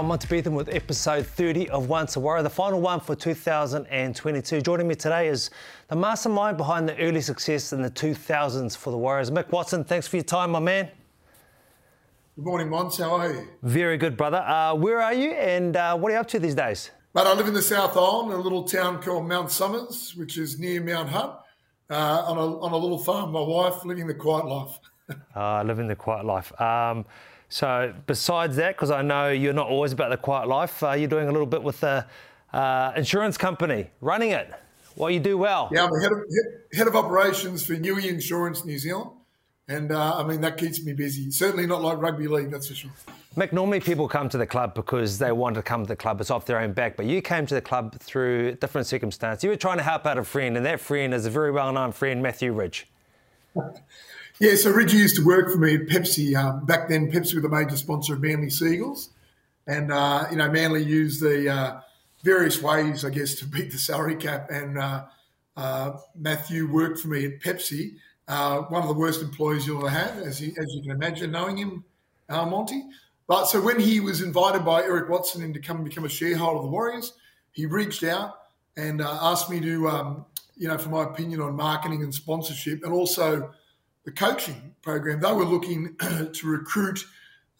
I'm Monty Beetham with episode 30 of Once a Warrior, the final one for 2022. Joining me today is the mastermind behind the early success in the 2000s for the Warriors. Mick Watson, thanks for your time, my man. Good morning, Mons. How are you? Very good, brother. Uh, where are you and uh, what are you up to these days? But I live in the South Island, a little town called Mount Somers, which is near Mount Hutt, uh, on, a, on a little farm. My wife living the quiet life. uh, living the quiet life. Um, so, besides that, because I know you're not always about the quiet life, uh, you're doing a little bit with the uh, insurance company, running it. Well, you do well. Yeah, I'm head of, head of operations for Newey Insurance New Zealand. And uh, I mean, that keeps me busy. Certainly not like rugby league, that's for sure. Mick, normally people come to the club because they want to come to the club. It's off their own back. But you came to the club through different circumstances. You were trying to help out a friend, and that friend is a very well known friend, Matthew Ridge. Yeah, so Ridge used to work for me at Pepsi. Um, back then, Pepsi were the major sponsor of Manly Seagulls. And, uh, you know, Manly used the uh, various ways, I guess, to beat the salary cap. And uh, uh Matthew worked for me at Pepsi uh, one of the worst employees you'll ever have, as you, as you can imagine, knowing him, uh, Monty. But so when he was invited by Eric Watson in to come and become a shareholder of the Warriors, he reached out and asked me to, um, you know, for my opinion on marketing and sponsorship, and also the coaching program. They were looking to recruit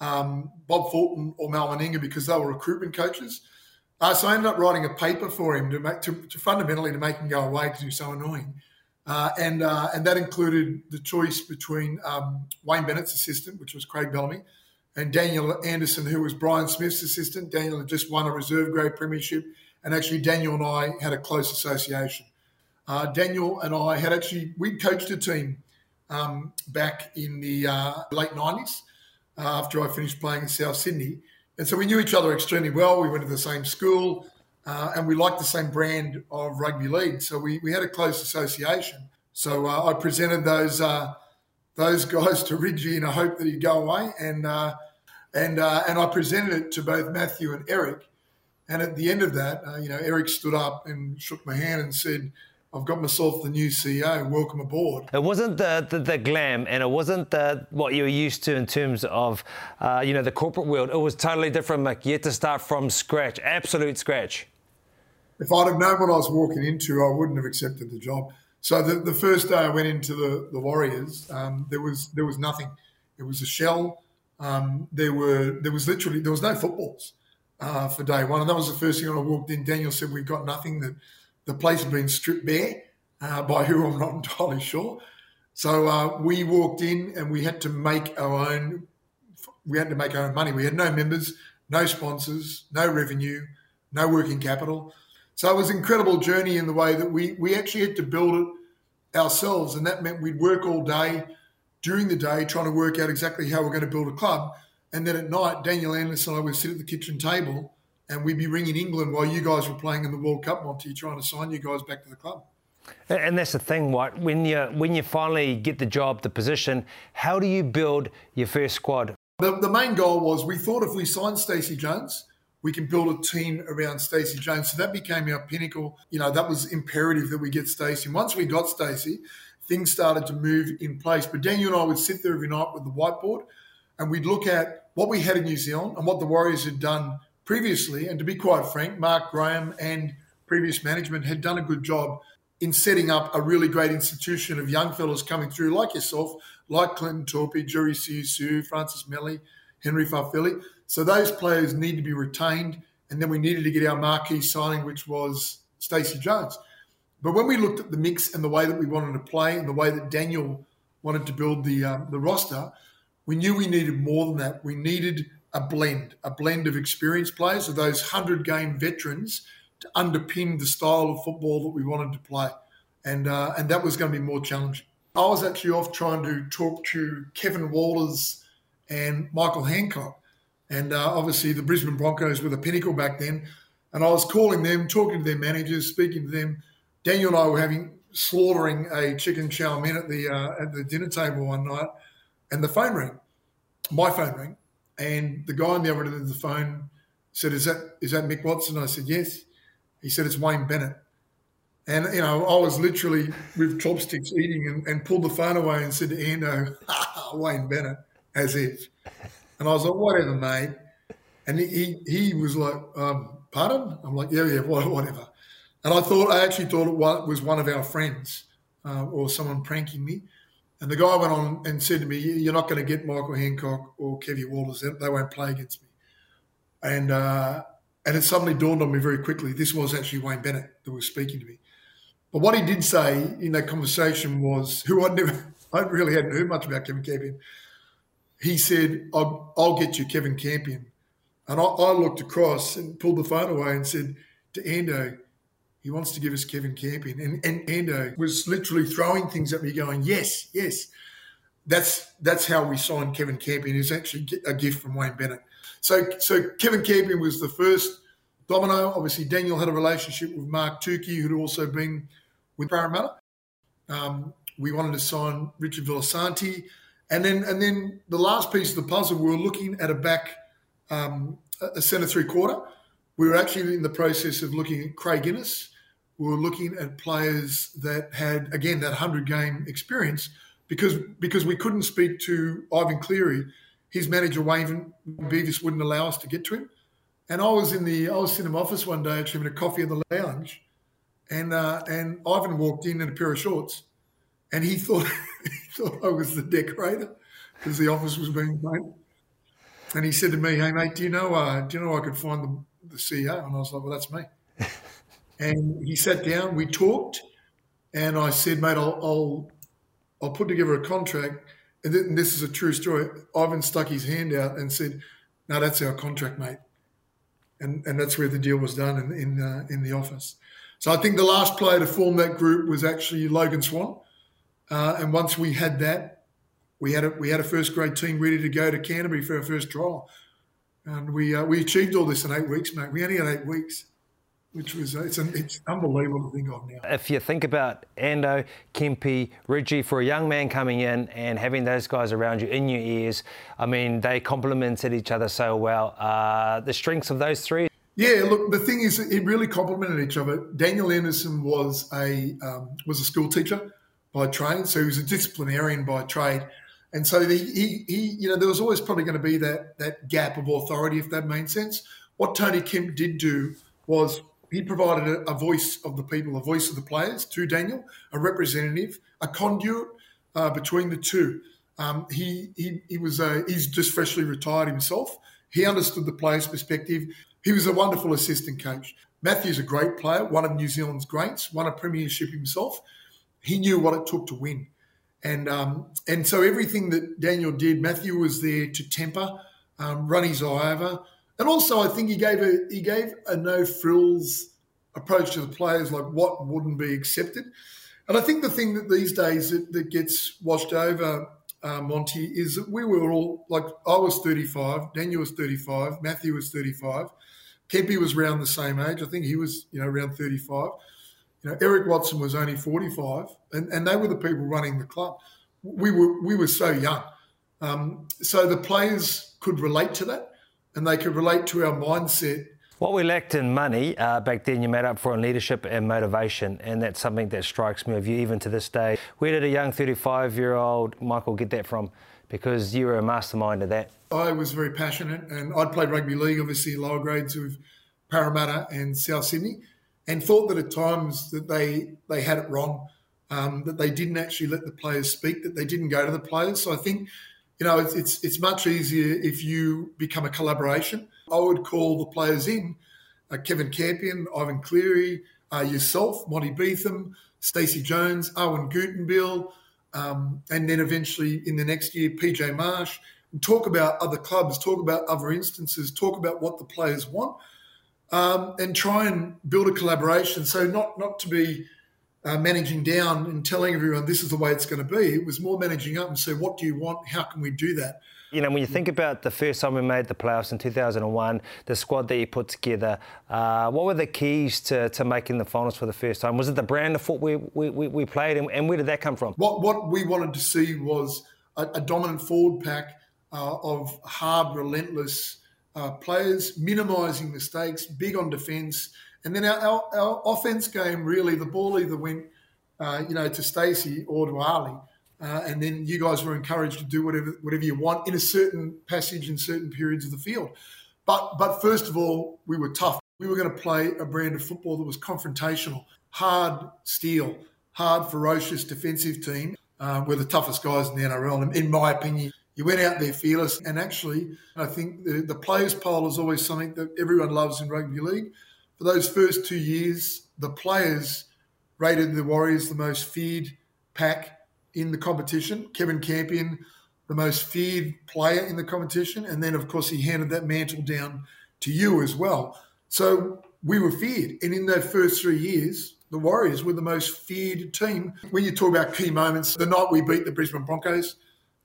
um, Bob Fulton or Mal Meninga because they were recruitment coaches. Uh, so I ended up writing a paper for him to make to, to fundamentally to make him go away because he was so annoying. Uh, and uh, and that included the choice between um, Wayne Bennett's assistant, which was Craig Bellamy, and Daniel Anderson, who was Brian Smith's assistant. Daniel had just won a reserve grade premiership, and actually Daniel and I had a close association. Uh, Daniel and I had actually we coached a team um, back in the uh, late nineties uh, after I finished playing in South Sydney, and so we knew each other extremely well. We went to the same school uh, and we liked the same brand of rugby league. So we, we had a close association. So uh, I presented those uh, those guys to Ridgie in a hope that he'd go away, and uh, and and I presented it to both Matthew and Eric. And at the end of that, you know, Eric stood up and shook my hand and said, I've got myself the new CEO. Welcome aboard. It wasn't the, the, the glam and it wasn't the, what you were used to in terms of, uh, you know, the corporate world. It was totally different, Mick. You had to start from scratch, absolute scratch if I'd have known what I was walking into, I wouldn't have accepted the job. So the, the first day I went into the, the Warriors, um, there was there was nothing. It was a shell. Um, there were there was literally there was no footballs uh, for day one, and that was the first thing when I walked in. Daniel said, "We've got nothing. That the place had been stripped bare uh, by who I'm not entirely sure." So uh, we walked in and we had to make our own. We had to make our own money. We had no members, no sponsors, no revenue, no working capital. So it was an incredible journey in the way that we we actually had to build it ourselves, and that meant we'd work all day during the day trying to work out exactly how we're going to build a club, and then at night Daniel Anderson and I would sit at the kitchen table and we'd be ringing England while you guys were playing in the World Cup, Monty, trying to sign you guys back to the club. And that's the thing, right? When you when you finally get the job, the position, how do you build your first squad? The, the main goal was we thought if we signed Stacey Jones, we can build a team around Stacey Jones. So that became our pinnacle. You know, that was imperative that we get Stacey. Once we got Stacey, things started to move in place. But Daniel and I would sit there every night with the whiteboard and we'd look at what we had in New Zealand and what the Warriors had done previously. And to be quite frank, Mark Graham and previous management had done a good job in setting up a really great institution of young fellows coming through, like yourself, like Clinton Toopi, Jerry Seuseu, Francis Meli, Henry Fa'afili. So those players need to be retained. And then we needed to get our marquee signing, which was Stacey Jones. But when we looked at the mix and the way that we wanted to play and the way that Daniel wanted to build the um, the roster, we knew we needed more than that. We needed a blend, a blend of experienced players, of those hundred game veterans, to underpin the style of football that we wanted to play, and uh, and that was going to be more challenging. I was actually off trying to talk to Kevin Walters and Michael Hancock and uh, obviously the Brisbane Broncos were the pinnacle back then. And I was calling them, talking to their managers, speaking to them. Daniel and I were having slaughtering a chicken chow mein at the uh, at the dinner table one night, and the phone rang. My phone rang, and the guy on the other end of the phone said, "Is that is that Mick Watson?" I said, "Yes." He said, "It's Wayne Bennett." And you know, I was literally with chopsticks eating, and, and pulled the phone away and said to Ando, "Wayne Bennett," as if. And I was like, whatever, mate. And he, he was like, um, pardon? I'm like, yeah, yeah, whatever. And I thought, I actually thought it was one of our friends uh, or someone pranking me. And the guy went on and said to me, you're not going to get Michael Hancock or Kevy Walters. They won't play against me. And, uh, and it suddenly dawned on me very quickly, this was actually Wayne Bennett that was speaking to me. But what he did say in that conversation was, who I'd never, I really hadn't heard much about Kevin Campion. He said, I'll, I'll get you Kevin Campion. And I, I, looked across and pulled the phone away and said to Ando, he wants to give us Kevin Campion. And, and Ando was literally throwing things at me going, yes, yes. That's that's how we signed Kevin Campion. It's actually a gift from Wayne Bennett. So, so Kevin Campion was the first domino. Obviously, Daniel had a relationship with Mark Tookey, who'd also been with Parramatta. Um, we wanted to sign Richard Villasanti. And then, and then the last piece of the puzzle, we were looking at a back, um, a centre three quarter. We were actually in the process of looking at Craig Innes. We were looking at players that had, again, that 100 game experience because because we couldn't speak to Ivan Cleary. His manager, Wayne Beavis, wouldn't allow us to get to him. And I was in the I was in the office one day actually having a coffee in the lounge, and uh, and Ivan walked in in a pair of shorts, and he thought he thought I was the decorator because the office was being painted. And he said to me, "Hey mate, do you know uh, do you know I could find the, the CEO?" And I was like, "Well, that's me." and he sat down, we talked, and I said, "Mate, I'll I'll, I'll put together a contract." And, th- and this is a true story. Ivan stuck his hand out and said, "No, that's our contract, mate." And and that's where the deal was done in in, uh, in the office. So I think the last player to form that group was actually Logan Swan. Uh, and once we had that, we had a we had a first grade team ready to go to Canterbury for our first trial, and we uh, we achieved all this in eight weeks, mate. We only had eight weeks, which was uh, it's an, it's unbelievable to think of now. If you think about Ando, Kempy, Ridgie, for a young man coming in and having those guys around you in your ears, I mean they complemented each other so well. Uh, the strengths of those three yeah, look, the thing is, it really complemented each other. Daniel Anderson was a um, was a school teacher by trade, so he was a disciplinarian by trade, and so the, he he you know there was always probably going to be that that gap of authority if that made sense. What Tony Kemp did do was he provided a, a voice of the people, a voice of the players to Daniel, a representative, a conduit uh, between the two. Um, he he he was uh, he's just freshly retired himself. He understood the players' perspective. He was a wonderful assistant coach. Matthew's a great player, one of New Zealand's greats, won a premiership himself. He knew what it took to win. And um, and so everything that Daniel did, Matthew was there to temper, um, run his eye over, and also I think he gave a he gave a no frills approach to the players, like what wouldn't be accepted. And I think the thing that these days that, that gets washed over, uh, Monty, is that we were all like I was 35, Daniel was 35, Matthew was 35. Kempy was around the same age. I think he was, you know, around 35. You know, Eric Watson was only 45, and, and they were the people running the club. We were we were so young, um, so the players could relate to that, and they could relate to our mindset. What we lacked in money uh, back then, you made up for in leadership and motivation, and that's something that strikes me of you even to this day. Where did a young 35-year-old Michael get that from? Because you were a mastermind of that. I was very passionate, and I'd played rugby league, obviously lower grades with Parramatta and South Sydney, and thought that at times that they they had it wrong, um, that they didn't actually let the players speak, that they didn't go to the players. So I think, you know, it's it's, it's much easier if you become a collaboration. I would call the players in, uh, Kevin Campion, Ivan Cleary, uh, yourself, Monty Beetham, Stacey Jones, Awen Guttenbeil, um, and then eventually in the next year, PJ Marsh and talk about other clubs, talk about other instances, talk about what the players want, um, and try and build a collaboration. So not not to be uh, managing down and telling everyone this is the way it's going to be. It was more managing up and say, what do you want? How can we do that? You know, when you think about the first time we made the playoffs in 2001, the squad that you put together, uh, what were the keys to, to making the finals for the first time? Was it the brand of football we, we, we played, and, and where did that come from? What, what we wanted to see was a, a dominant forward pack uh, of hard, relentless uh, players, minimising mistakes, big on defence, and then our, our, our, offense game really the ball either went, uh, you know, to Stacey or to Ali, uh, and then you guys were encouraged to do whatever whatever you want in a certain passage in certain periods of the field. But but first of all, we were tough. We were going to play a brand of football that was confrontational, hard steel, hard, ferocious defensive team. Uh, we're the toughest guys in the NRL, in, in my opinion. You went out there fearless, and actually, I think the, the players' poll is always something that everyone loves in rugby league. For those first two years, the players rated the Warriors the most feared pack in the competition. Kevin Campion, the most feared player in the competition. And then, of course, he handed that mantle down to you as well. So we were feared. And in those first three years, the Warriors were the most feared team. When you talk about key moments, the night we beat the Brisbane Broncos,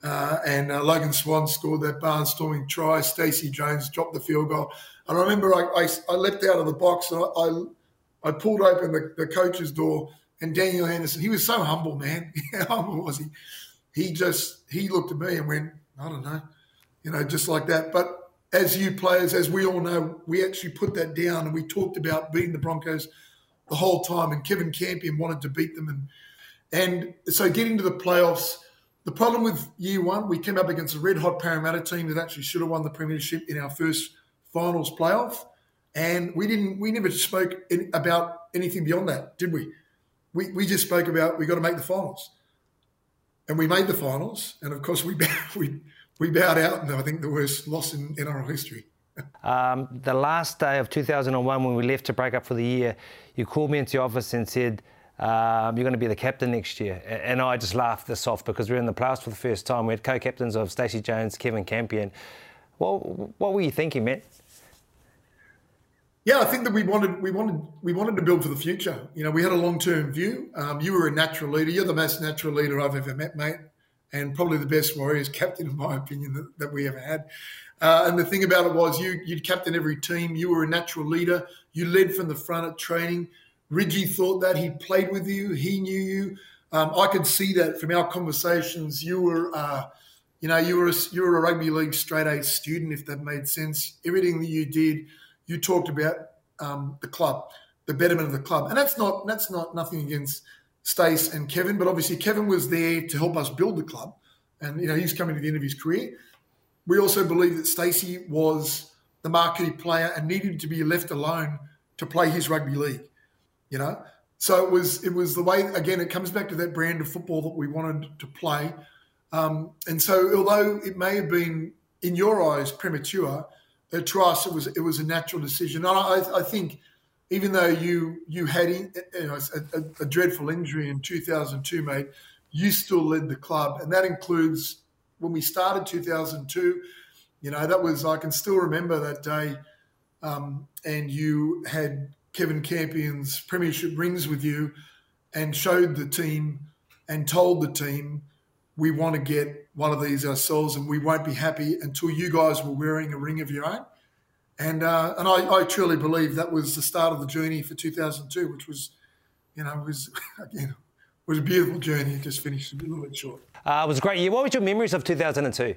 uh, and uh, Logan Swan scored that barnstorming try. Stacey Jones dropped the field goal. And I remember I, I, I leapt out of the box and I, I, I pulled open the, the coach's door and Daniel Anderson, he was so humble, man. How humble was he? He just he looked at me and went, I don't know, you know, just like that. But as you players, as we all know, we actually put that down and we talked about beating the Broncos the whole time. And Kevin Campion wanted to beat them, and and so getting to the playoffs. The problem with year one, we came up against a red hot Parramatta team that actually should have won the premiership in our first finals playoff, and we didn't. We never spoke about anything beyond that, did we? we, we just spoke about we got to make the finals, and we made the finals, and of course we we we bowed out, and I think the worst loss in NRL history. Um, the last day of 2001, when we left to break up for the year, you called me into your office and said, um, You're going to be the captain next year. And I just laughed this off because we were in the playoffs for the first time. We had co captains of Stacey Jones, Kevin Campion. Well, what were you thinking, man? Yeah, I think that we wanted we wanted we wanted to build for the future. You know, we had a long term view. Um, you were a natural leader. You're the most natural leader I've ever met, mate, and probably the best Warriors captain, in my opinion, that, that we ever had. Uh, and the thing about it was, you you'd captain every team. You were a natural leader. You led from the front at training. Ridgie thought that he played with you. He knew you. Um, I could see that from our conversations. You were. Uh, you know, you were a, you were a rugby league straight A student, if that made sense. Everything that you did, you talked about um, the club, the betterment of the club, and that's not that's not nothing against Stace and Kevin, but obviously Kevin was there to help us build the club, and you know he's coming to the end of his career. We also believe that Stacey was the marquee player and needed to be left alone to play his rugby league. You know, so it was it was the way again. It comes back to that brand of football that we wanted to play, um, and so although it may have been in your eyes premature, uh, to us, it was it was a natural decision. And I, I think, even though you you had in, you know, a, a, dreadful injury in 2002, mate, you still led the club, and that includes when we started 2002. You know, that was I can still remember that day, um, and you had Kevin Campion's premiership rings with you, and showed the team and told the team we want to get one of these ourselves, and we won't be happy until you guys were wearing a ring of your own. And uh, and I, I, truly believe that was the start of the journey for 2002, which was, you know, was again was a beautiful journey. It just finished a little bit short. Uh, it was a great year. What was your memories of 2002?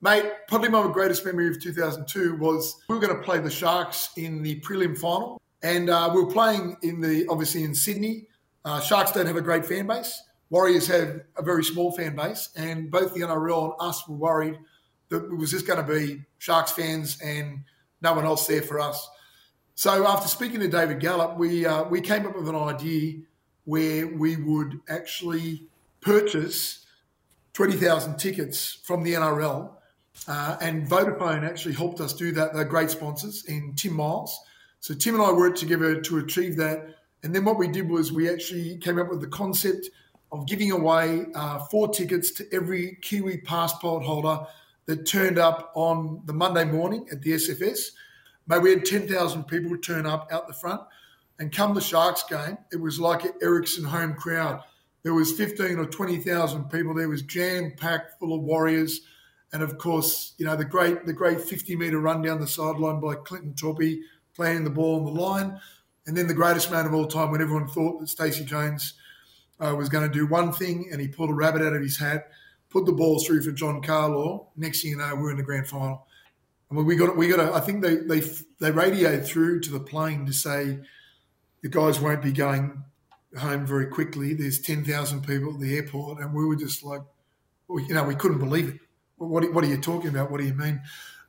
Mate, probably my greatest memory of 2002 was we were going to play the Sharks in the prelim final, and uh, we were playing in the obviously in Sydney. Uh, Sharks don't have a great fan base. Warriors have a very small fan base, and both the NRL and us were worried that it was just going to be Sharks fans and no one else there for us. So after speaking to David Gallop, we uh, we came up with an idea where we would actually purchase twenty thousand tickets from the NRL, uh, and Vodafone actually helped us do that. They're great sponsors in Tim Miles. So Tim and I worked together to achieve that. And then what we did was we actually came up with the concept of giving away uh, four tickets to every Kiwi passport holder that turned up on the Monday morning at the SFS. Maybe we had 10,000 people turn up out the front. And come the Sharks game, it was like an Ericsson home crowd. There was 15 or 20,000 people. There was jam packed full of Warriors. And of course, you know, the great the great 50 metre run down the sideline by Clinton Toopi playing the ball on the line. And then the greatest man of all time when everyone thought that Stacey Jones – uh, was going to do one thing, and he pulled a rabbit out of his hat, put the ball through for John Carlaw. Next thing you know, we're in the grand final. And we got we got. A, I think they they they radioed through to the plane to say the guys won't be going home very quickly. There's ten thousand people at the airport, and we were just like, well, you know, we couldn't believe it. What what are you talking about? What do you mean?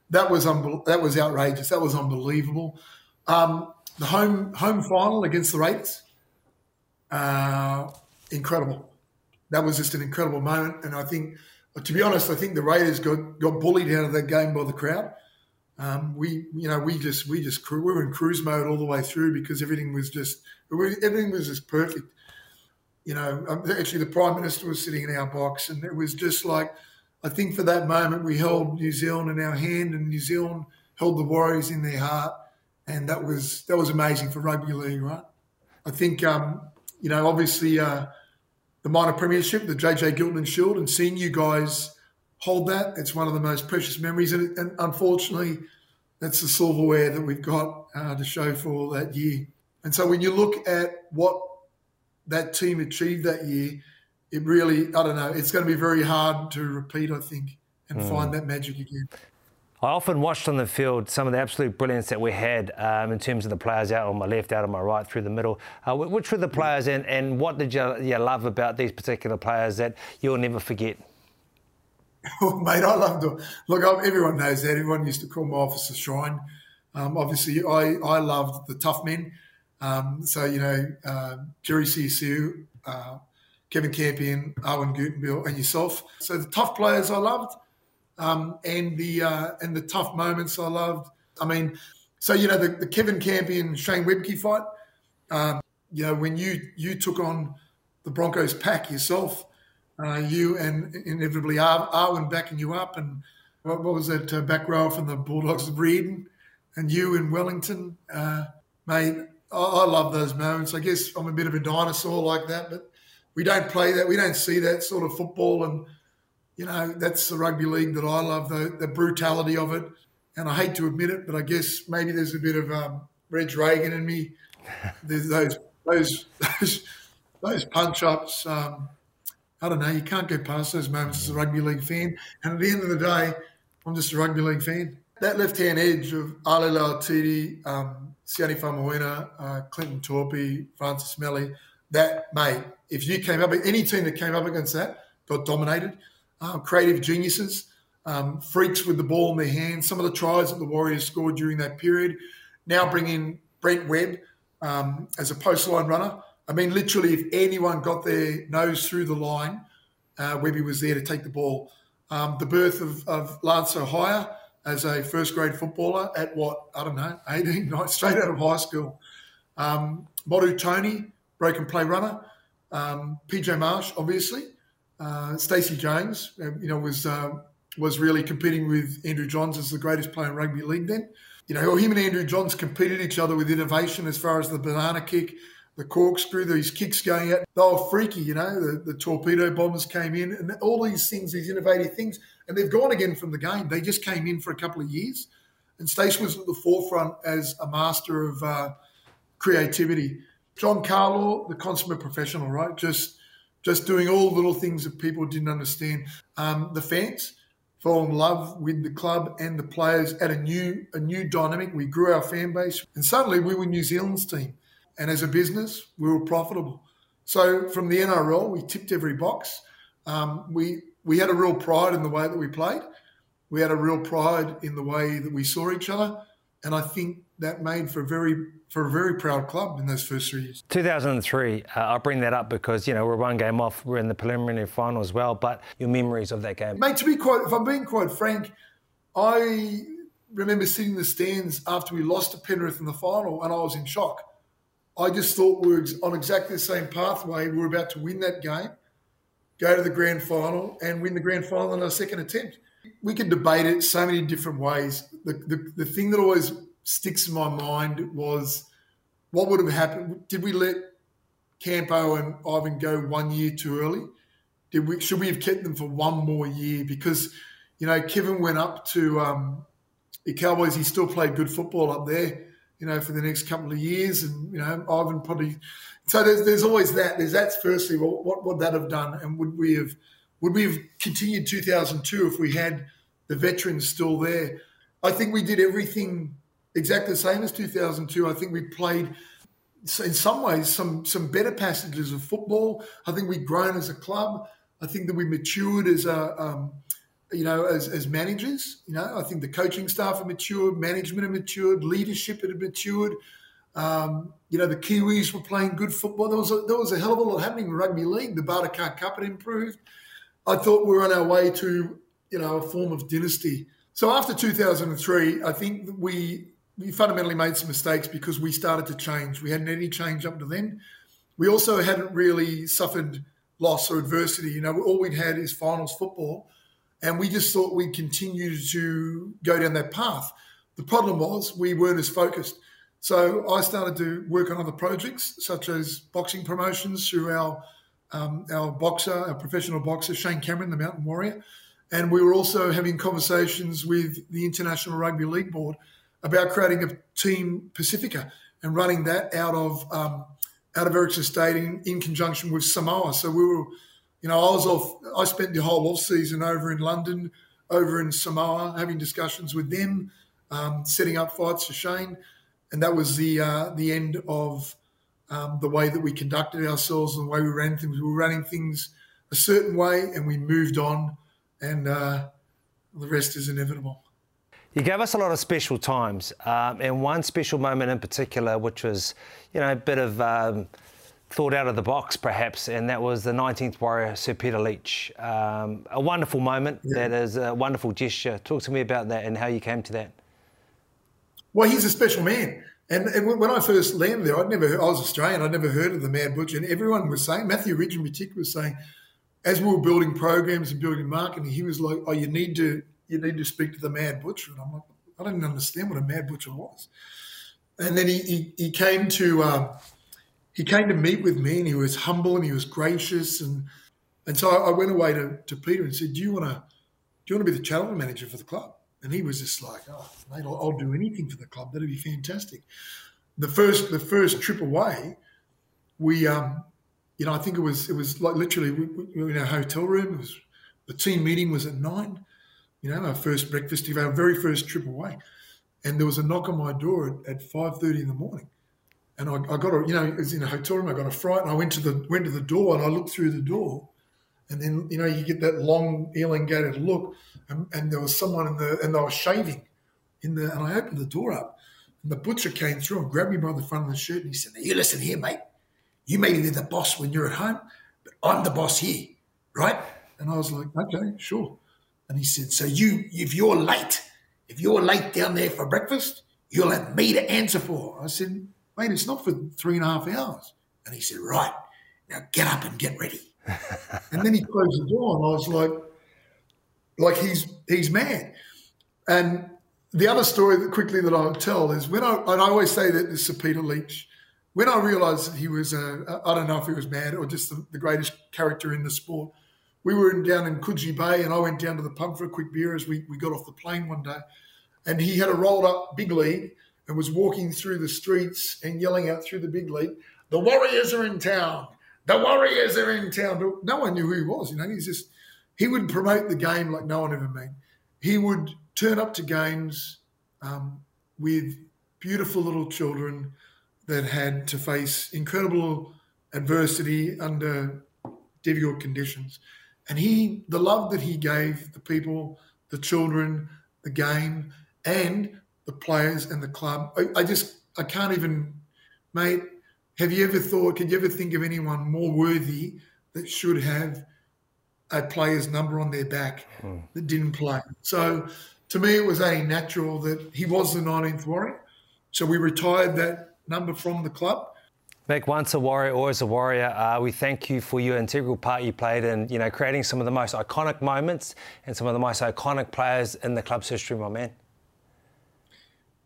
that was unbe- that was outrageous. That was unbelievable. Um, the home home final against the Raiders, uh, incredible. That was just an incredible moment, and I think, to be honest, I think the Raiders got got bullied out of that game by the crowd. Um, we, you know, we just we just we were in cruise mode all the way through because everything was just everything was just perfect. You know, um, actually, the prime minister was sitting in our box, and it was just like I think for that moment we held New Zealand in our hand, and New Zealand held the Warriors in their heart, and that was that was amazing for rugby league, right? I think um, you know, obviously, uh, the minor premiership, the JJ Giltinan Shield, and seeing you guys hold that, it's one of the most precious memories, and, and unfortunately, that's the silverware that we've got uh, to show for that year. And so, when you look at what that team achieved that year, it really, I don't know, it's going to be very hard to repeat, I think, and mm. find that magic again. I often watched on the field some of the absolute brilliance that we had um, in terms of the players out on my left, out on my right, through the middle. Uh, which were the players, and, and what did you, you love about these particular players that you'll never forget? Oh, mate, I loved them. Look, everyone knows that. Everyone used to call my office a shrine. Um, obviously, I, I loved the tough men. Um, so, you know, uh, Jerry Seuseu, uh, Kevin Campion, Awen Guttenbeil, and yourself. So the tough players I loved, um, and the uh, and the tough moments I loved. I mean, so you know the, the Kevin Campion Shane Webcke fight. Um, you know when you you took on the Broncos pack yourself, uh, you and inevitably Ar- Awen backing you up, and what, what was that uh, back row from the Bulldogs of Reading, and you in Wellington, uh, mate. I love those moments. I guess I'm a bit of a dinosaur like that, but we don't play that. We don't see that sort of football, and you know that's the rugby league that I love. The, the brutality of it, and I hate to admit it, but I guess maybe there's a bit of um, Reg Reagan in me. There's those those those, those punch ups. Um, I don't know. You can't go past those moments as a rugby league fan. And at the end of the day, I'm just a rugby league fan. That left hand edge of Ali Lauitiiti, um, Sione Faumuina, uh, Clinton Toopi, Francis Meli, that mate, if you came up, any team that came up against that got dominated. Um, creative geniuses, um, freaks with the ball in their hands. Some of the tries that the Warriors scored during that period. Now bring in Brent Webb um, as a post line runner. I mean, literally, if anyone got their nose through the line, uh, Webby was there to take the ball. Um, the birth of, of Lance Hohaia as a first grade footballer at what, I don't know, 18, straight out of high school. Um, Motu Tony, broken play runner. Um, PJ Marsh, obviously. Uh, Stacey Jones, uh, you know, was uh, was really competing with Andrew Johns as the greatest player in rugby league then. You know, him and Andrew Johns competed each other with innovation as far as the banana kick, the corkscrew, these kicks going out. They were freaky, you know. The, the torpedo bombers came in, and all these things, these innovative things, and they've gone again from the game. They just came in for a couple of years, and Stacey was at the forefront as a master of uh, creativity. John Carlaw, the consummate professional, right? Just just doing all little things that people didn't understand. Um, the fans fell in love with the club and the players at a new a new dynamic. We grew our fan base, and suddenly we were New Zealand's team. And as a business, we were profitable. So from the NRL, we tipped every box. Um, we we had a real pride in the way that we played. We had a real pride in the way that we saw each other, and I think that made for a very for a very proud club in those first three years. 2003, uh, I'll bring that up because you know we're one game off. We're in the preliminary final as well. But your memories of that game, mate. To be quite, if I'm being quite frank, I remember sitting in the stands after we lost to Penrith in the final, and I was in shock. I just thought we were on exactly the same pathway. We were about to win that game, go to the grand final, and win the grand final in our second attempt. We could debate it so many different ways. The, the, the thing that always sticks in my mind was what would have happened? Did we let Campo and Ivan go one year too early? Did we should we have kept them for one more year? Because you know Kevin went up to um, the Cowboys. He still played good football up there. You know for the next couple of years, and you know Ivan probably. So there's, there's always that. There's that's firstly what, what would that have done, and would we have would we have continued 2002 if we had the veterans still there? I think we did everything exactly the same as 2002. I think we played in some ways some some better passages of football. I think we've grown as a club. I think that we matured as a um, you know, as, as managers. You know, I think the coaching staff have matured, management have matured, leadership had matured. Um, you know, the Kiwis were playing good football. There was a, there was a hell of a lot happening in rugby league. The Bartercard Cup had improved. I thought we were on our way to, you know, a form of dynasty. So after 2003, I think we we fundamentally made some mistakes because we started to change. We hadn't any change up to then. We also hadn't really suffered loss or adversity. You know, all we'd had is finals football, and we just thought we'd continue to go down that path. The problem was we weren't as focused. So I started to work on other projects, such as boxing promotions through our um, our boxer, our professional boxer, Shane Cameron, the Mountain Warrior. And we were also having conversations with the International Rugby League Board about creating a team Pacifica and running that out of um, out of Ericsson Stadium in conjunction with Samoa. So we were, you know, I was off. I spent the whole off season over in London, over in Samoa, having discussions with them, um, setting up fights for Shane, and that was the uh, the end of um, the way that we conducted ourselves and the way we ran things. We were running things a certain way, and we moved on and uh, the rest is inevitable. You gave us a lot of special times, um, and one special moment in particular, which was, you know, a bit of um, thought out of the box, perhaps, and that was the 19th Warrior, Sir Peter Leitch. Um, a wonderful moment. Yeah. That is a wonderful gesture. Talk to me about that and how you came to that. Well, he's a special man. And, and when I first landed there, I'd never heard, I was Australian, I'd never heard of the Mad Butcher. And everyone was saying, Matthew Ridge in particular was saying, as we were building programs and building marketing, he was like, "Oh, you need to you need to speak to the Mad Butcher," and I'm like, I didn't understand what a Mad Butcher was. And then he he, he came to um, he came to meet with me, and he was humble and he was gracious, and and so I, went away to, to Peter and said, "Do you want to do you want to be the channel manager for the club?" And he was just like, "Oh, mate, I'll, I'll do anything for the club. That'd be fantastic." The first the first trip away, we um, you know, I think it was it was like literally we, we were in our hotel room. It was the team meeting was at nine. You know, our first breakfast our very first trip away, and there was a knock on my door at, at five thirty in the morning, and I, I, got a you know it was in a hotel room. I got a fright, and I went to the went to the door, and I looked through the door, and then you know you get that long elongated look, and, and there was someone in the and they were shaving in the, and I opened the door up, and the butcher came through and grabbed me by the front of the shirt, and he said, "You listen here, mate." You may be the boss when you're at home, but I'm the boss here, right? And I was like, okay, sure. And he said, so you, if you're late, if you're late down there for breakfast, you'll have me to answer for. I said, mate, it's not for three and a half hours. And he said, right, now get up and get ready. and then he closed the door, and I was like, like he's he's mad. And the other story that quickly that I'll tell is when I, and I always say that this is Peter Leitch, when I realised that he was, uh, I don't know if he was mad or just the, the, greatest character in the sport, we were in, down in Coogee Bay and I went down to the pub for a quick beer as we, we got off the plane one day. And he had a rolled up big league and was walking through the streets and yelling out through the big league, The Warriors are in town. The Warriors are in town. No one knew who he was. You know, he's just, he would promote the game like no one ever made. He would turn up to games um, with beautiful little children that had to face incredible adversity under difficult conditions. And he, the love that he gave the people, the children, the game, and the players and the club, I, I just, I can't even, mate. Have you ever thought? Could you ever think of anyone more worthy that should have a player's number on their back mm. that didn't play? So, to me, it was only natural that he was the 19th Warrior. So we retired that number from the club. Mick, once a warrior, always a warrior. Uh, we thank you for your integral part you played in, you know, creating some of the most iconic moments and some of the most iconic players in the club's history, my man.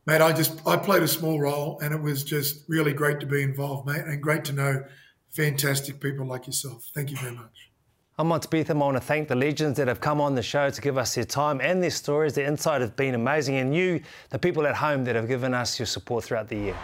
Mate, I just I played a small role, and it was just really great to be involved, mate, and great to know fantastic people like yourself. Thank you very much. I'm Mont Beetham. I want to thank the legends that have come on the show to give us their time and their stories. Their insight has been amazing, and you, the people at home that have given us your support throughout the year.